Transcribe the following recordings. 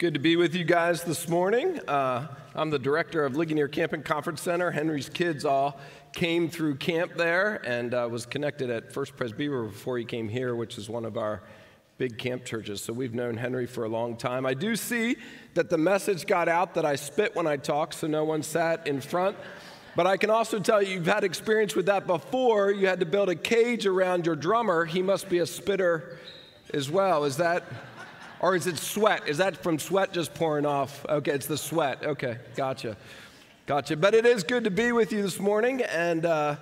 Good to be with you guys this morning. Uh, I'm the director of Ligonier Camping Conference Center. Henry's kids all came through camp there and uh, was connected at First Presbyterian before he came here, which is one of our big camp churches. So we've known Henry for a long time. I do see that the message got out that I spit when I talk, so no one sat in front. But I can also tell you, you've had experience with that before. You had to build a cage around your drummer. He must be a spitter as well. Is that? Or is it sweat? Is that from sweat just pouring off? Okay, it's the sweat. Okay, gotcha. Gotcha. But it is good to be with you this morning, and uh,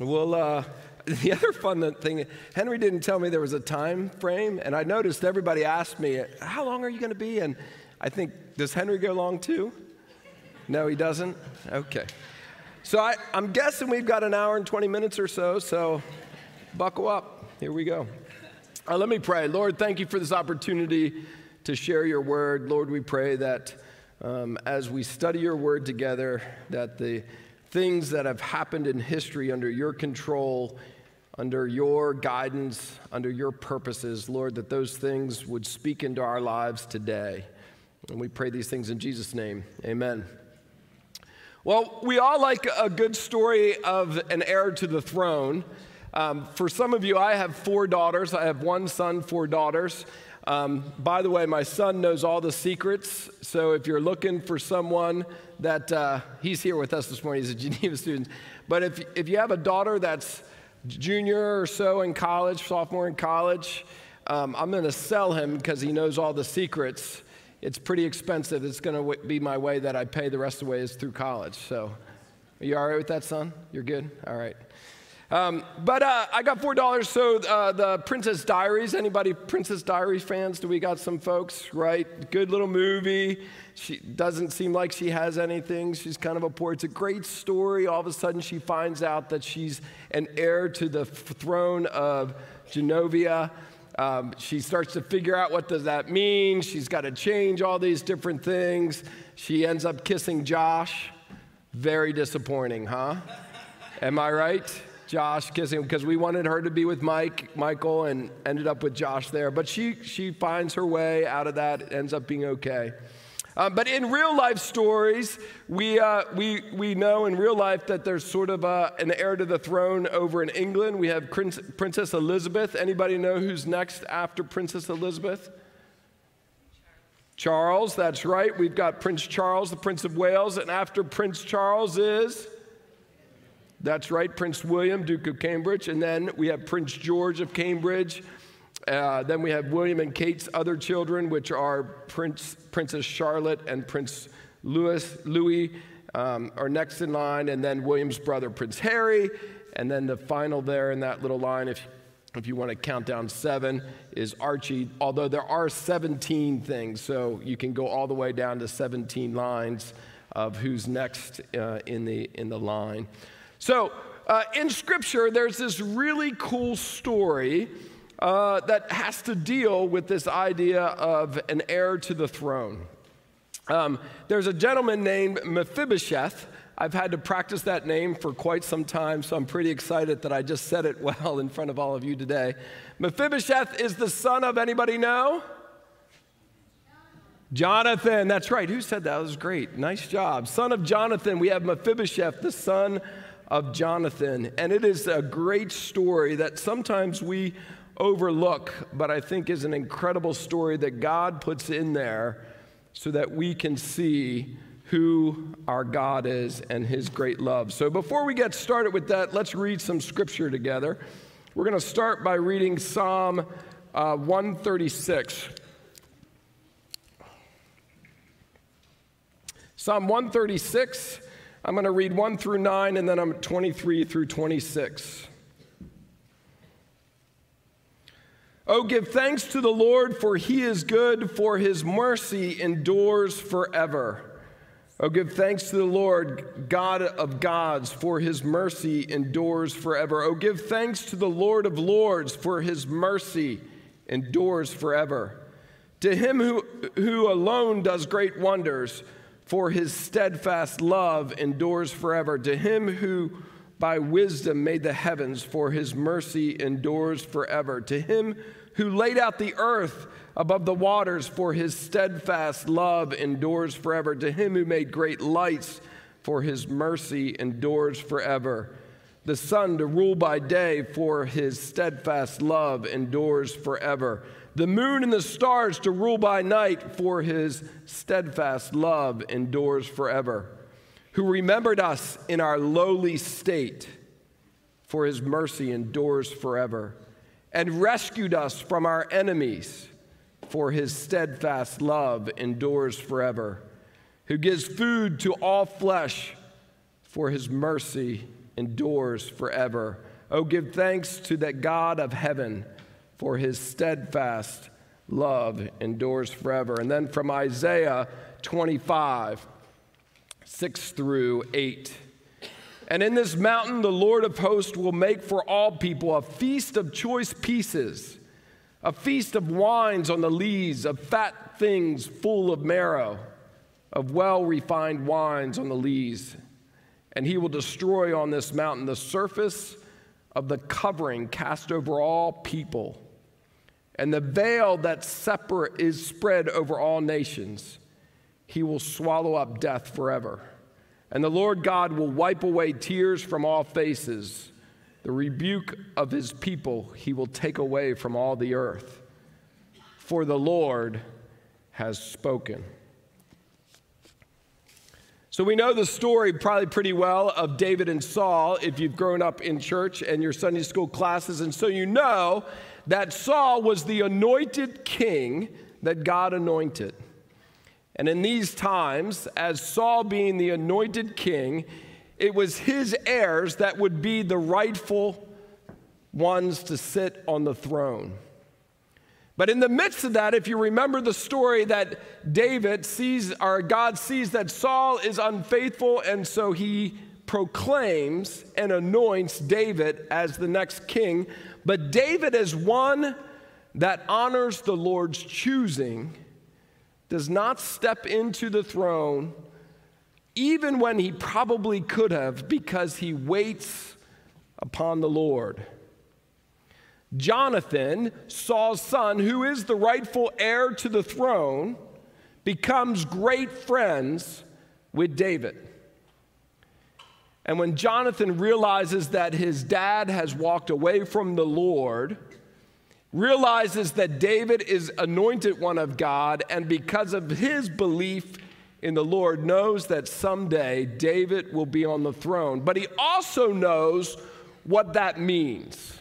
we'll. Uh, the other fun thing, Henry didn't tell me there was a time frame, and I noticed everybody asked me, How long are you going to be? And I think, Does Henry go long too? No, he doesn't? Okay. So I, I'm guessing we've got an hour and 20 minutes or so, so buckle up. Here we go. Uh, let me pray. Lord, thank you for this opportunity to share your word. Lord, we pray that um, as we study your word together, that the things that have happened in history under your control, under your guidance, under your purposes, Lord, that those things would speak into our lives today. And we pray these things in Jesus' name. Amen. Well, we all like a good story of an heir to the throne. Um, for some of you, I have four daughters. I have one son, four daughters. Um, by the way, my son knows all the secrets. So if you're looking for someone that uh, he's here with us this morning, he's a Geneva student. But if, if you have a daughter that's junior or so in college, sophomore in college, um, I'm going to sell him because he knows all the secrets. It's pretty expensive. It's going to be my way that I pay the rest of the way is through college. So, are you all right with that, son? You're good? All right. Um, but uh, I got four dollars. So uh, the Princess Diaries. Anybody Princess Diaries fans? Do we got some folks? Right. Good little movie. She doesn't seem like she has anything. She's kind of a poor. It's a great story. All of a sudden, she finds out that she's an heir to the throne of Genovia. Um, she starts to figure out what does that mean. She's got to change all these different things. She ends up kissing Josh. Very disappointing, huh? Am I right? Josh kissing because we wanted her to be with Mike, Michael, and ended up with Josh there. But she she finds her way out of that. ends up being okay. Uh, but in real life stories, we, uh, we, we know in real life that there's sort of a, an heir to the throne over in England. We have Prince, Princess Elizabeth. Anybody know who's next after Princess Elizabeth? Charles, that's right. We've got Prince Charles, the Prince of Wales. And after Prince Charles is that's right, Prince William, Duke of Cambridge. And then we have Prince George of Cambridge. Uh, then we have William and Kate's other children, which are Prince, Princess Charlotte and Prince Louis, Louis um, are next in line. And then William's brother, Prince Harry. And then the final there in that little line, if, if you want to count down seven, is Archie. Although there are 17 things, so you can go all the way down to 17 lines of who's next uh, in, the, in the line. So, uh, in Scripture, there's this really cool story uh, that has to deal with this idea of an heir to the throne. Um, there's a gentleman named Mephibosheth. I've had to practice that name for quite some time, so I'm pretty excited that I just said it well in front of all of you today. Mephibosheth is the son of anybody know? Jonathan, that's right. Who said that? That was great. Nice job. Son of Jonathan, we have Mephibosheth, the son of Jonathan. And it is a great story that sometimes we overlook, but I think is an incredible story that God puts in there so that we can see who our God is and his great love. So before we get started with that, let's read some scripture together. We're going to start by reading Psalm uh, 136. Psalm 136 I'm going to read 1 through 9 and then I'm 23 through 26. Oh, give thanks to the Lord, for he is good, for his mercy endures forever. Oh, give thanks to the Lord, God of gods, for his mercy endures forever. Oh, give thanks to the Lord of lords, for his mercy endures forever. To him who, who alone does great wonders, for his steadfast love endures forever. To him who by wisdom made the heavens, for his mercy endures forever. To him who laid out the earth above the waters, for his steadfast love endures forever. To him who made great lights, for his mercy endures forever. The sun to rule by day, for his steadfast love endures forever. The moon and the stars to rule by night, for his steadfast love endures forever. Who remembered us in our lowly state, for his mercy endures forever. And rescued us from our enemies for his steadfast love endures forever, who gives food to all flesh, for his mercy endures forever. Oh, give thanks to that God of heaven, for his steadfast love endures forever. And then from Isaiah 25, 6 through 8. And in this mountain, the Lord of hosts will make for all people a feast of choice pieces a feast of wines on the lees, of fat things full of marrow, of well refined wines on the lees. And he will destroy on this mountain the surface of the covering cast over all people, and the veil that separate is spread over all nations. He will swallow up death forever. And the Lord God will wipe away tears from all faces the rebuke of his people he will take away from all the earth. For the Lord has spoken. So we know the story probably pretty well of David and Saul if you've grown up in church and your Sunday school classes. And so you know that Saul was the anointed king that God anointed. And in these times, as Saul being the anointed king, it was his heirs that would be the rightful ones to sit on the throne. But in the midst of that, if you remember the story that David sees, or God sees that Saul is unfaithful, and so he proclaims and anoints David as the next king. But David, as one that honors the Lord's choosing, does not step into the throne even when he probably could have, because he waits upon the Lord. Jonathan, Saul's son, who is the rightful heir to the throne, becomes great friends with David. And when Jonathan realizes that his dad has walked away from the Lord, realizes that David is anointed one of God, and because of his belief in the Lord knows that someday David will be on the throne, but he also knows what that means.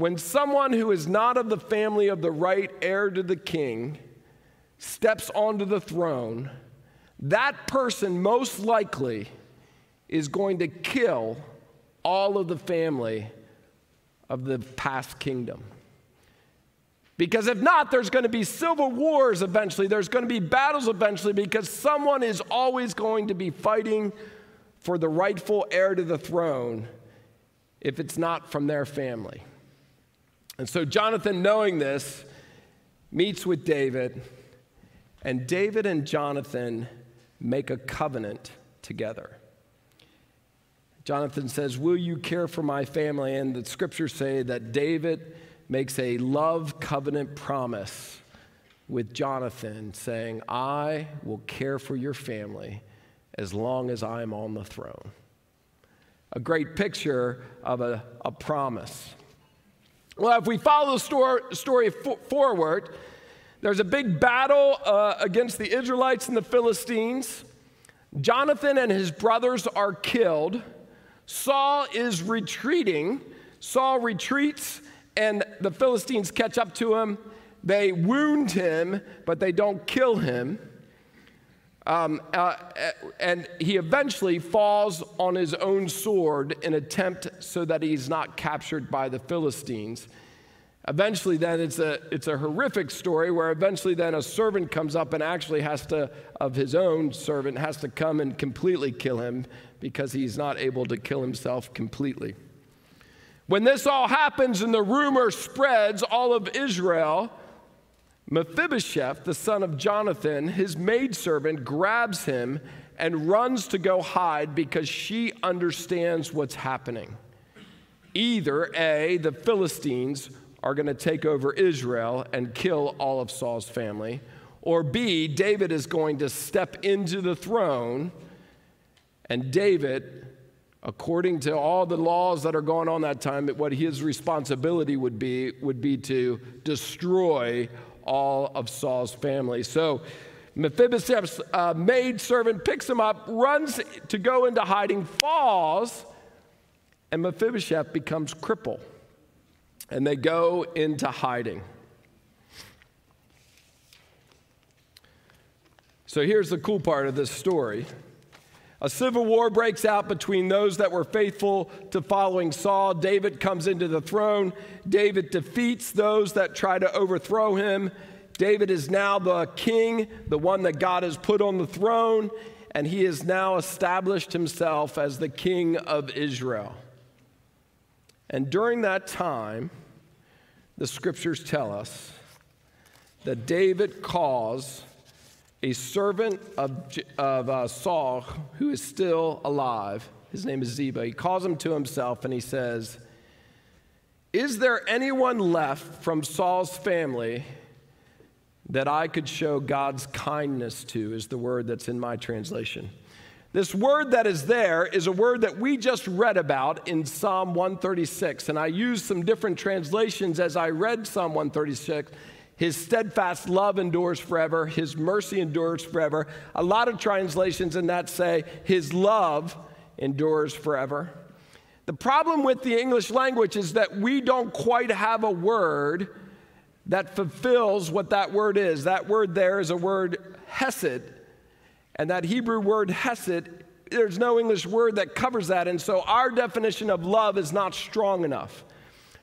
When someone who is not of the family of the right heir to the king steps onto the throne, that person most likely is going to kill all of the family of the past kingdom. Because if not, there's going to be civil wars eventually. There's going to be battles eventually because someone is always going to be fighting for the rightful heir to the throne if it's not from their family. And so Jonathan, knowing this, meets with David, and David and Jonathan make a covenant together. Jonathan says, Will you care for my family? And the scriptures say that David makes a love covenant promise with Jonathan, saying, I will care for your family as long as I'm on the throne. A great picture of a, a promise. Well, if we follow the story, forward, there's a big battle uh, against the Israelites and the Philistines. Jonathan and his brothers are killed. Saul is retreating. Saul retreats and the Philistines catch up to him. They wound him, but they don't kill him. Um, uh, and he eventually falls on his own sword in attempt so that he's not captured by the Philistines. Eventually, then it's a, it's a horrific story where eventually then a servant comes up and actually has to, of his own servant, has to come and completely kill him because he's not able to kill himself completely. When this all happens and the rumor spreads all of Israel, Mephibosheth, the son of Jonathan, his maidservant, grabs him and runs to go hide because she understands what's happening. Either A, the Philistines are going to take over Israel and kill all of Saul's family. Or B, David is going to step into the throne, and David, according to all the laws that are going on that time, what his responsibility would be would be to destroy all of Saul's family. So Mephibosheth's uh, maid servant picks him up, runs to go into hiding, falls, and Mephibosheth becomes crippled. And they go into hiding. So here's the cool part of this story. A civil war breaks out between those that were faithful to following Saul. David comes into the throne. David defeats those that try to overthrow him. David is now the king, the one that God has put on the throne, and he has now established himself as the king of Israel. And during that time, the scriptures tell us that David calls a servant of, of uh, Saul who is still alive. His name is Ziba. He calls him to himself and he says, Is there anyone left from Saul's family that I could show God's kindness to? Is the word that's in my translation. This word that is there is a word that we just read about in Psalm 136. And I used some different translations as I read Psalm 136 his steadfast love endures forever. His mercy endures forever. A lot of translations in that say, His love endures forever. The problem with the English language is that we don't quite have a word that fulfills what that word is. That word there is a word hesed. And that Hebrew word hesed, there's no English word that covers that. And so our definition of love is not strong enough.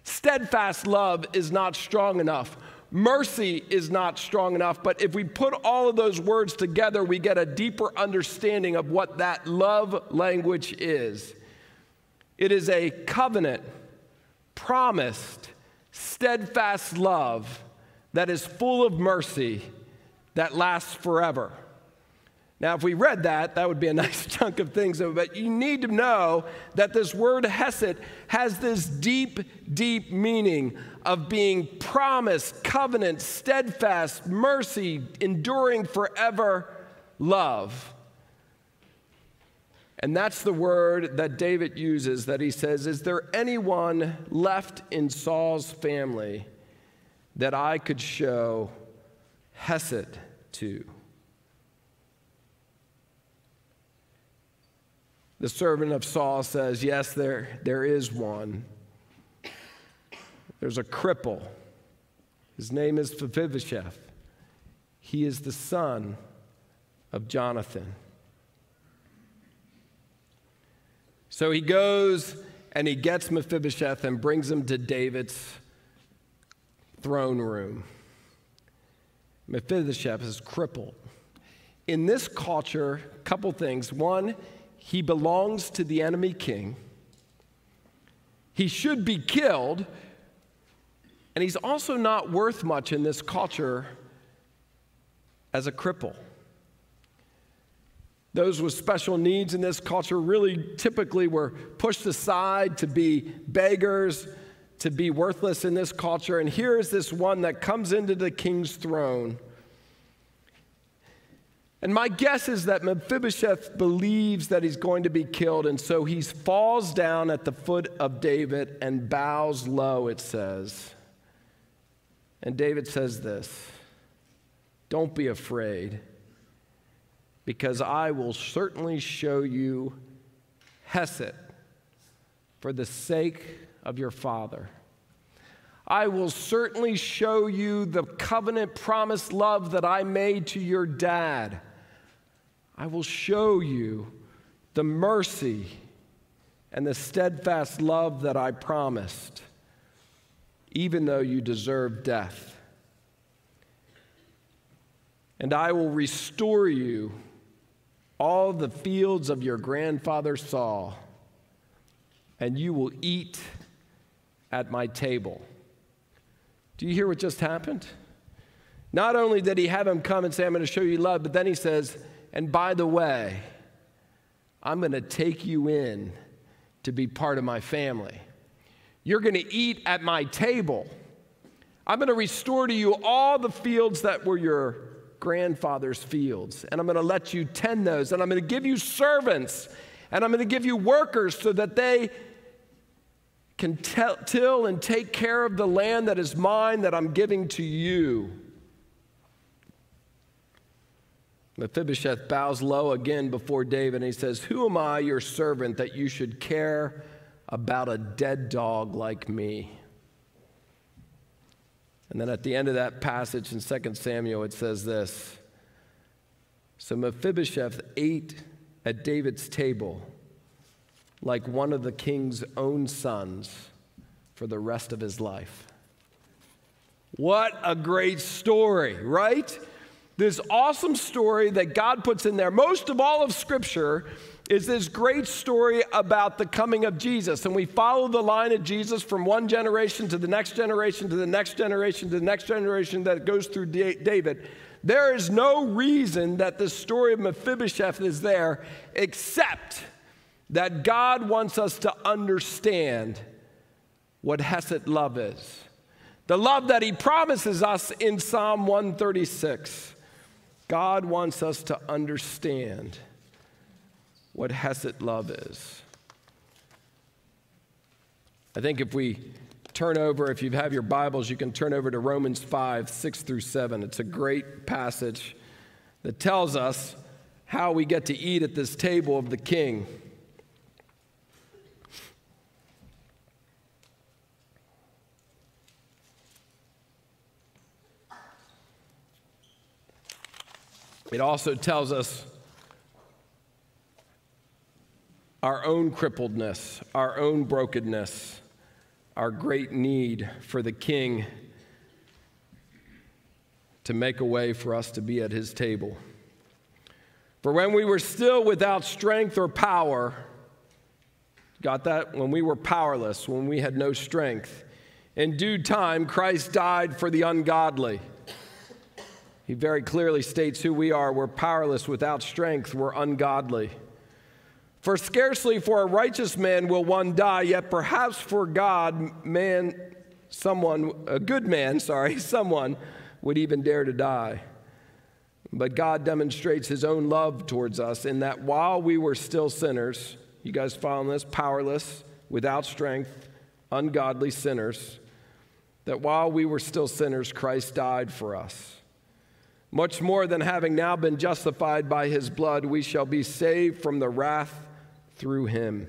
Steadfast love is not strong enough. Mercy is not strong enough, but if we put all of those words together, we get a deeper understanding of what that love language is. It is a covenant, promised, steadfast love that is full of mercy that lasts forever. Now, if we read that, that would be a nice chunk of things, but you need to know that this word hesed has this deep, deep meaning of being promised, covenant, steadfast, mercy, enduring forever love. And that's the word that David uses that he says, Is there anyone left in Saul's family that I could show Hesed to? The servant of Saul says, Yes, there, there is one. There's a cripple. His name is Mephibosheth. He is the son of Jonathan. So he goes and he gets Mephibosheth and brings him to David's throne room. Mephibosheth is crippled. In this culture, a couple things. One, he belongs to the enemy king. He should be killed. And he's also not worth much in this culture as a cripple. Those with special needs in this culture really typically were pushed aside to be beggars, to be worthless in this culture. And here is this one that comes into the king's throne and my guess is that Mephibosheth believes that he's going to be killed, and so he falls down at the foot of David and bows low, it says. And David says this Don't be afraid, because I will certainly show you Hesed for the sake of your father. I will certainly show you the covenant promised love that I made to your dad. I will show you the mercy and the steadfast love that I promised, even though you deserve death. And I will restore you all the fields of your grandfather Saul, and you will eat at my table. Do you hear what just happened? Not only did he have him come and say, I'm going to show you love, but then he says, and by the way, I'm going to take you in to be part of my family. You're going to eat at my table. I'm going to restore to you all the fields that were your grandfather's fields, and I'm going to let you tend those, and I'm going to give you servants, and I'm going to give you workers so that they can till and take care of the land that is mine that I'm giving to you. Mephibosheth bows low again before David and he says, Who am I, your servant, that you should care about a dead dog like me? And then at the end of that passage in 2 Samuel, it says this So Mephibosheth ate at David's table like one of the king's own sons for the rest of his life. What a great story, right? This awesome story that God puts in there. Most of all of Scripture is this great story about the coming of Jesus. And we follow the line of Jesus from one generation to the next generation to the next generation to the next generation that goes through David. There is no reason that the story of Mephibosheth is there except that God wants us to understand what Hesed love is. The love that he promises us in Psalm 136. God wants us to understand what Hesed love is. I think if we turn over, if you have your Bibles, you can turn over to Romans 5, 6 through 7. It's a great passage that tells us how we get to eat at this table of the king. It also tells us our own crippledness, our own brokenness, our great need for the King to make a way for us to be at his table. For when we were still without strength or power, got that? When we were powerless, when we had no strength, in due time, Christ died for the ungodly. He very clearly states who we are. We're powerless, without strength, we're ungodly. For scarcely for a righteous man will one die, yet perhaps for God, man, someone, a good man, sorry, someone would even dare to die. But God demonstrates his own love towards us in that while we were still sinners, you guys following this? Powerless, without strength, ungodly sinners, that while we were still sinners, Christ died for us. Much more than having now been justified by his blood, we shall be saved from the wrath through him.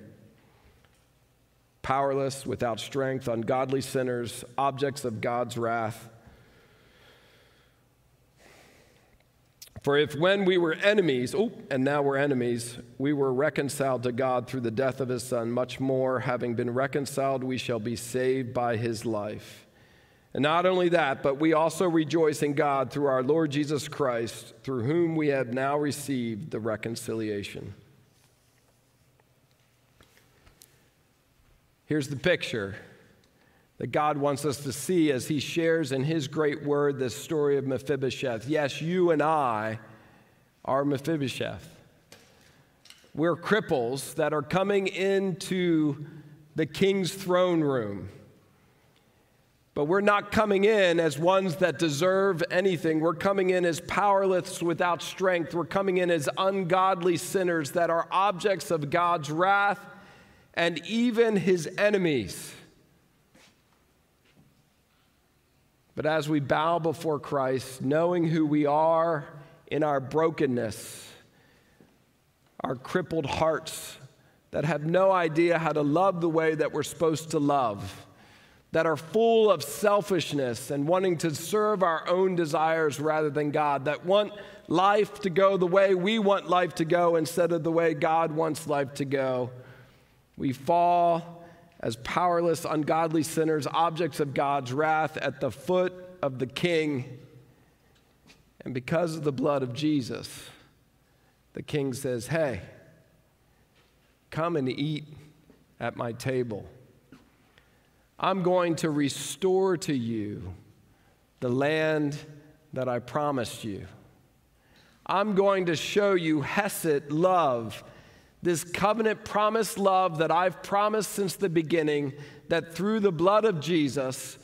Powerless, without strength, ungodly sinners, objects of God's wrath. For if when we were enemies, oh, and now we're enemies, we were reconciled to God through the death of his Son, much more, having been reconciled, we shall be saved by his life. And not only that, but we also rejoice in God through our Lord Jesus Christ, through whom we have now received the reconciliation. Here's the picture that God wants us to see as He shares in His great word this story of Mephibosheth. Yes, you and I are Mephibosheth. We're cripples that are coming into the king's throne room. But we're not coming in as ones that deserve anything. We're coming in as powerless without strength. We're coming in as ungodly sinners that are objects of God's wrath and even his enemies. But as we bow before Christ, knowing who we are in our brokenness, our crippled hearts that have no idea how to love the way that we're supposed to love, that are full of selfishness and wanting to serve our own desires rather than God, that want life to go the way we want life to go instead of the way God wants life to go. We fall as powerless, ungodly sinners, objects of God's wrath at the foot of the King. And because of the blood of Jesus, the King says, Hey, come and eat at my table. I'm going to restore to you the land that I promised you. I'm going to show you Hesed love this covenant promised love that I've promised since the beginning, that through the blood of Jesus,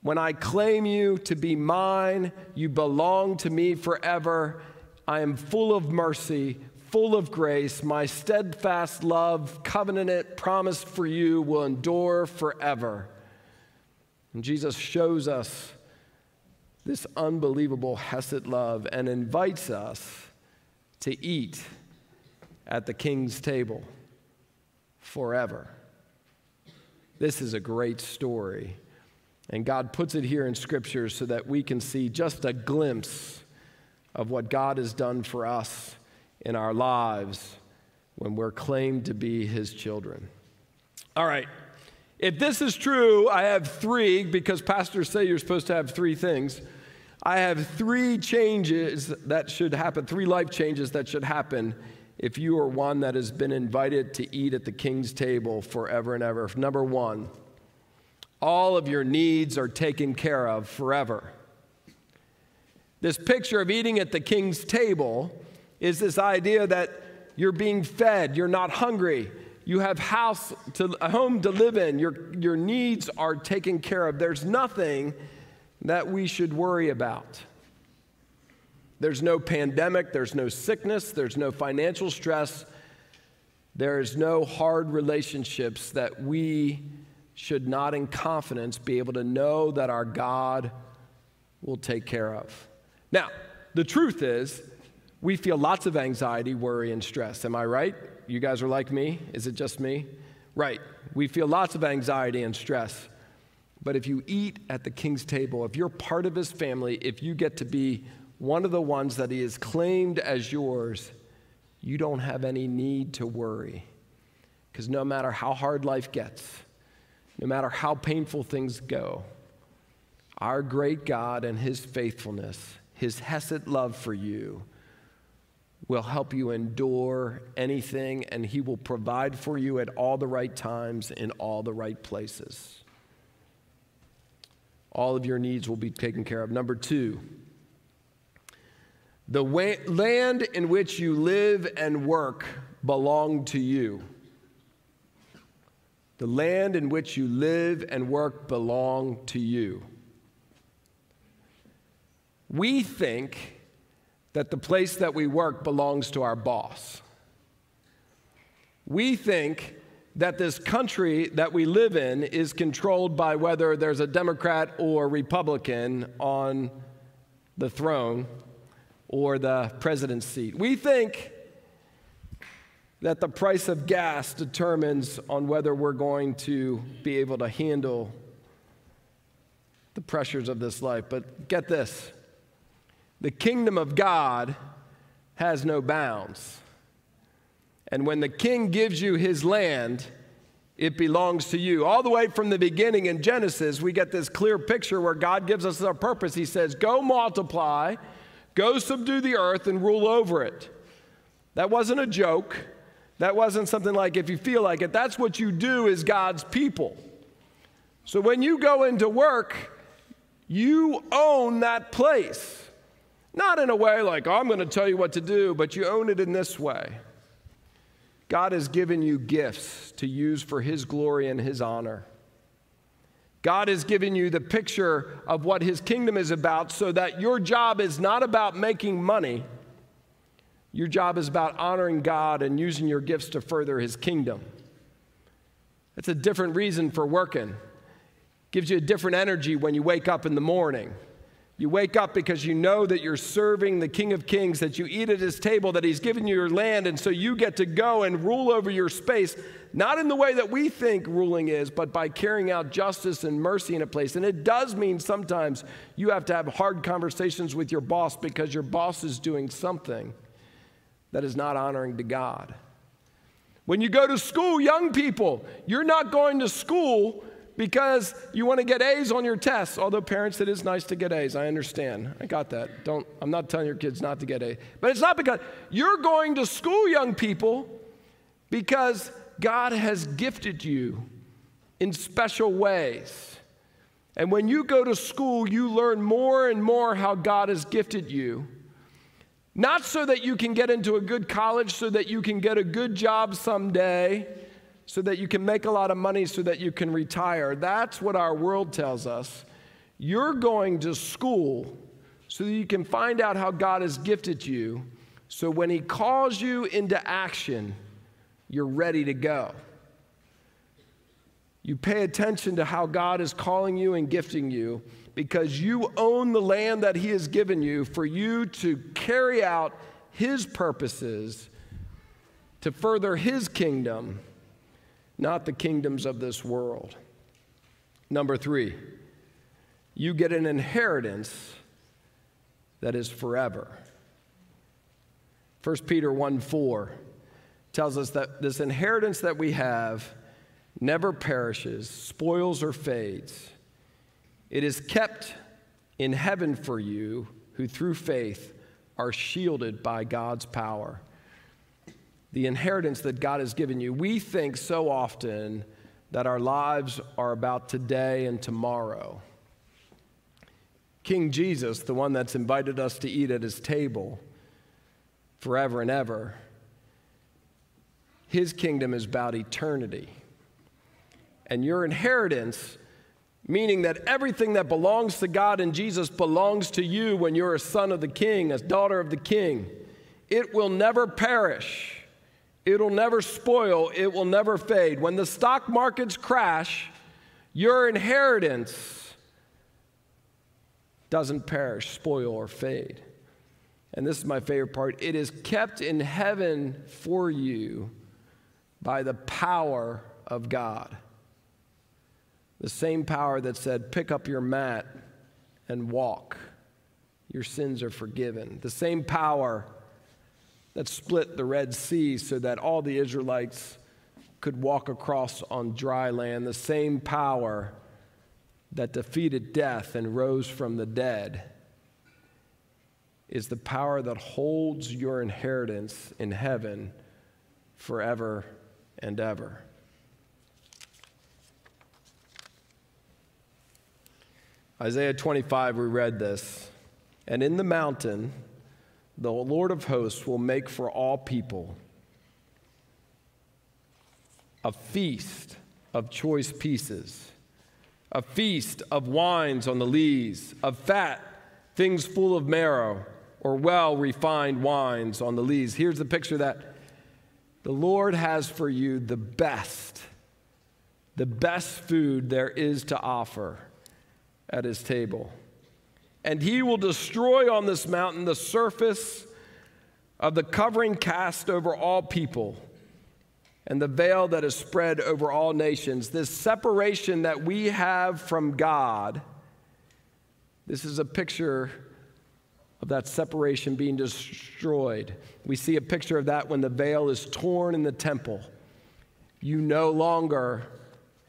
When I claim you to be mine, you belong to me forever. I am full of mercy, full of grace. My steadfast love, covenanted promise for you will endure forever. And Jesus shows us this unbelievable Hesed love and invites us to eat at the king's table forever. This is a great story. And God puts it here in Scripture so that we can see just a glimpse of what God has done for us in our lives when we're claimed to be His children. All right. If this is true, I have three, because pastors say you're supposed to have three things. I have three changes that should happen, three life changes that should happen if you are one that has been invited to eat at the king's table forever and ever. Number one, all of your needs are taken care of forever. This picture of eating at the king's table is this idea that you're being fed, you're not hungry, you have house to, a home to live in, your, your needs are taken care of. There's nothing that we should worry about. There's no pandemic, there's no sickness, there's no financial stress, there's no hard relationships that we should not, in confidence, be able to know that our God will take care of. Now, the truth is, we feel lots of anxiety, worry, and stress. Am I right? You guys are like me? Is it just me? Right. We feel lots of anxiety and stress. But if you eat at the king's table, if you're part of his family, if you get to be one of the ones that he has claimed as yours, you don't have any need to worry. Because no matter how hard life gets, no matter how painful things go, our great God and his faithfulness, his Hesed love for you, will help you endure anything, and he will provide for you at all the right times in all the right places. All of your needs will be taken care of. Number two, the way, land in which you live and work belong to you. The land in which you live and work belong to you. We think that the place that we work belongs to our boss. We think that this country that we live in is controlled by whether there's a Democrat or Republican on the throne or the president's seat. We think that the price of gas determines on whether we're going to be able to handle the pressures of this life. But get this the kingdom of God has no bounds. And when the king gives you his land, it belongs to you. All the way from the beginning in Genesis, we get this clear picture where God gives us our purpose. He says, Go multiply Go subdue the earth and rule over it. That wasn't a joke. That wasn't something like if you feel like it. That's what you do as God's people. So when you go into work, you own that place. Not in a way like, oh, I'm going to tell you what to do, but you own it in this way. God has given you gifts to use for His glory and His honor. God has given you the picture of what his kingdom is about so that your job is not about making money. Your job is about honoring God and using your gifts to further his kingdom. That's a different reason for working. Gives you a different energy when you wake up in the morning. You wake up because you know that you're serving the King of Kings, that you eat at his table, that he's given you your land, and so you get to go and rule over your space, not in the way that we think ruling is, but by carrying out justice and mercy in a place. And it does mean sometimes you have to have hard conversations with your boss because your boss is doing something that is not honoring to God. When you go to school, young people, you're not going to school because you want to get A's on your tests. Although parents, it is nice to get A's. I understand. I got that. Don't I'm not telling your kids not to get A. But it's not because you're going to school, young people, because God has gifted you in special ways. And when you go to school, you learn more and more how God has gifted you. Not so that you can get into a good college, so that you can get a good job someday so that you can make a lot of money so that you can retire. That's what our world tells us. You're going to school so that you can find out how God has gifted you, so when He calls you into action, you're ready to go. You pay attention to how God is calling you and gifting you because you own the land that He has given you for you to carry out His purposes to further His kingdom, not the kingdoms of this world. Number three, you get an inheritance that is forever. 1 Peter 1 4 tells us that this inheritance that we have never perishes, spoils, or fades. It is kept in heaven for you who through faith are shielded by God's power. The inheritance that God has given you. We think so often that our lives are about today and tomorrow. King Jesus, the one that's invited us to eat at his table forever and ever, his kingdom is about eternity. And your inheritance, meaning that everything that belongs to God and Jesus belongs to you when you're a son of the king, a daughter of the king, it will never perish. It'll never spoil. It will never fade. When the stock markets crash, your inheritance doesn't perish, spoil, or fade. And this is my favorite part it is kept in heaven for you by the power of God. The same power that said, Pick up your mat and walk. Your sins are forgiven. The same power that split the Red Sea so that all the Israelites could walk across on dry land. The same power that defeated death and rose from the dead is the power that holds your inheritance in heaven forever and ever. Isaiah 25, we read this. And in the mountain, the Lord of hosts will make for all people a feast of choice pieces a feast of wines on the lees, of fat, things full of marrow, or well refined wines on the lees. Here's the picture that the Lord has for you the best, the best food there is to offer at his table. And he will destroy on this mountain the surface of the covering cast over all people and the veil that is spread over all nations. This separation that we have from God, this is a picture of that separation being destroyed. We see a picture of that when the veil is torn in the temple. You no longer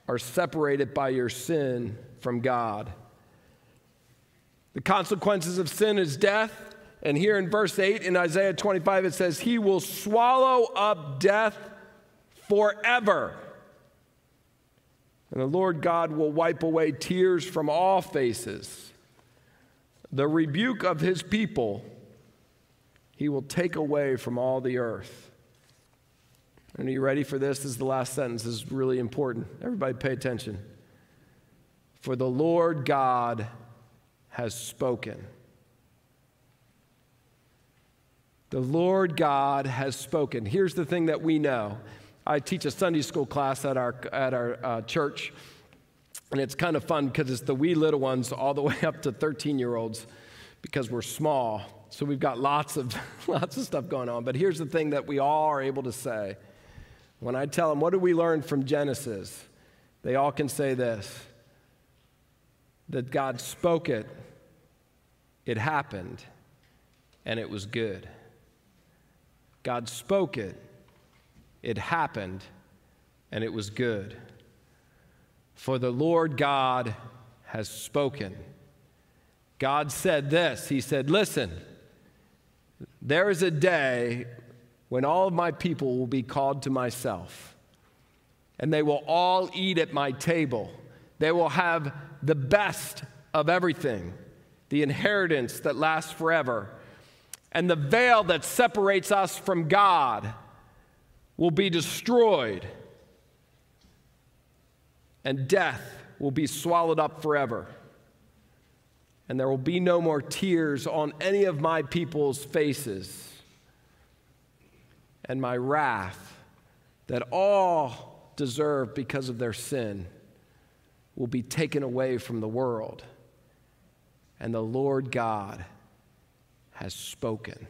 are separated by your sin from God. The consequences of sin is death. And here in verse 8 in Isaiah 25, it says, He will swallow up death forever. And the Lord God will wipe away tears from all faces. The rebuke of his people he will take away from all the earth. And are you ready for this? This is the last sentence. This is really important. Everybody pay attention. For the Lord God has spoken. The Lord God has spoken. Here's the thing that we know I teach a Sunday school class at our, at our uh, church, and it's kind of fun because it's the wee little ones all the way up to 13 year olds because we're small. So we've got lots of, lots of stuff going on. But here's the thing that we all are able to say. When I tell them, what did we learn from Genesis? They all can say this that God spoke it, it happened, and it was good. God spoke it, it happened, and it was good. For the Lord God has spoken. God said this He said, Listen, there is a day when all of my people will be called to myself, and they will all eat at my table. They will have the best of everything, the inheritance that lasts forever, and the veil that separates us from God will be destroyed, and death will be swallowed up forever. and there will be no more tears on any of my people's faces. And my wrath that all deserve because of their sin will be taken away from the world. And the Lord God has spoken.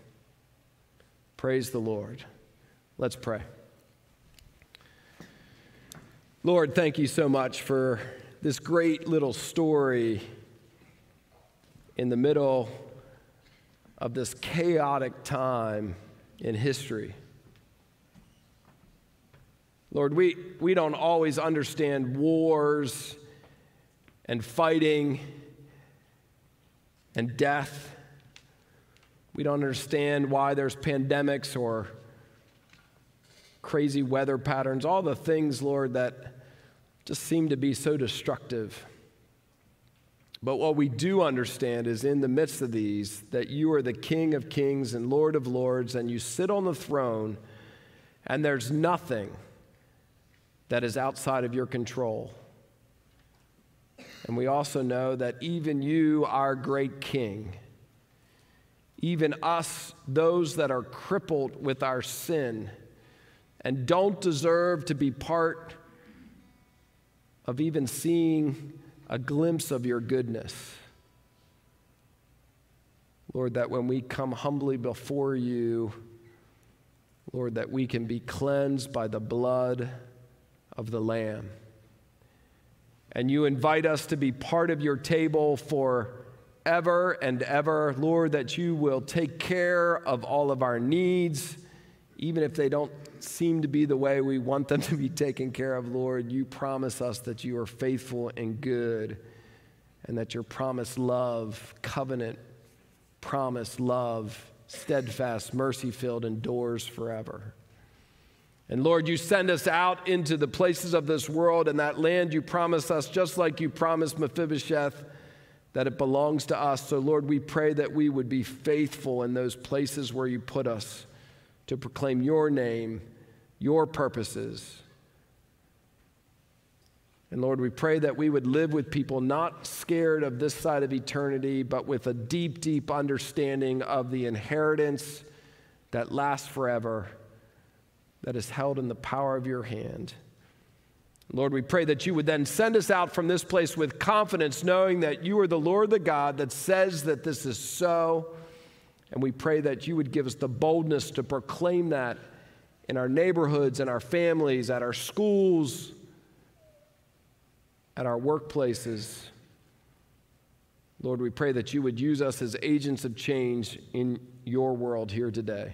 Praise the Lord. Let's pray. Lord, thank you so much for this great little story in the middle of this chaotic time in history. Lord, we, we don't always understand wars and fighting and death. We don't understand why there's pandemics or crazy weather patterns, all the things, Lord, that just seem to be so destructive. But what we do understand is in the midst of these, that you are the King of kings and Lord of lords, and you sit on the throne, and there's nothing that is outside of your control. And we also know that even you, our great King, even us, those that are crippled with our sin and don't deserve to be part of even seeing a glimpse of your goodness. Lord, that when we come humbly before you, Lord, that we can be cleansed by the blood of the Lamb. And you invite us to be part of your table for ever and ever. Lord, that you will take care of all of our needs, even if they don't seem to be the way we want them to be taken care of, Lord. You promise us that you are faithful and good, and that your promised love, covenant, promise, love, steadfast, mercy filled, endures forever. And Lord, you send us out into the places of this world and that land you promise us, just like you promised Mephibosheth, that it belongs to us. So, Lord, we pray that we would be faithful in those places where you put us to proclaim your name, your purposes. And Lord, we pray that we would live with people not scared of this side of eternity, but with a deep, deep understanding of the inheritance that lasts forever that is held in the power of your hand. Lord, we pray that you would then send us out from this place with confidence, knowing that you are the Lord the God that says that this is so. And we pray that you would give us the boldness to proclaim that in our neighborhoods, in our families, at our schools, at our workplaces. Lord, we pray that you would use us as agents of change in your world here today.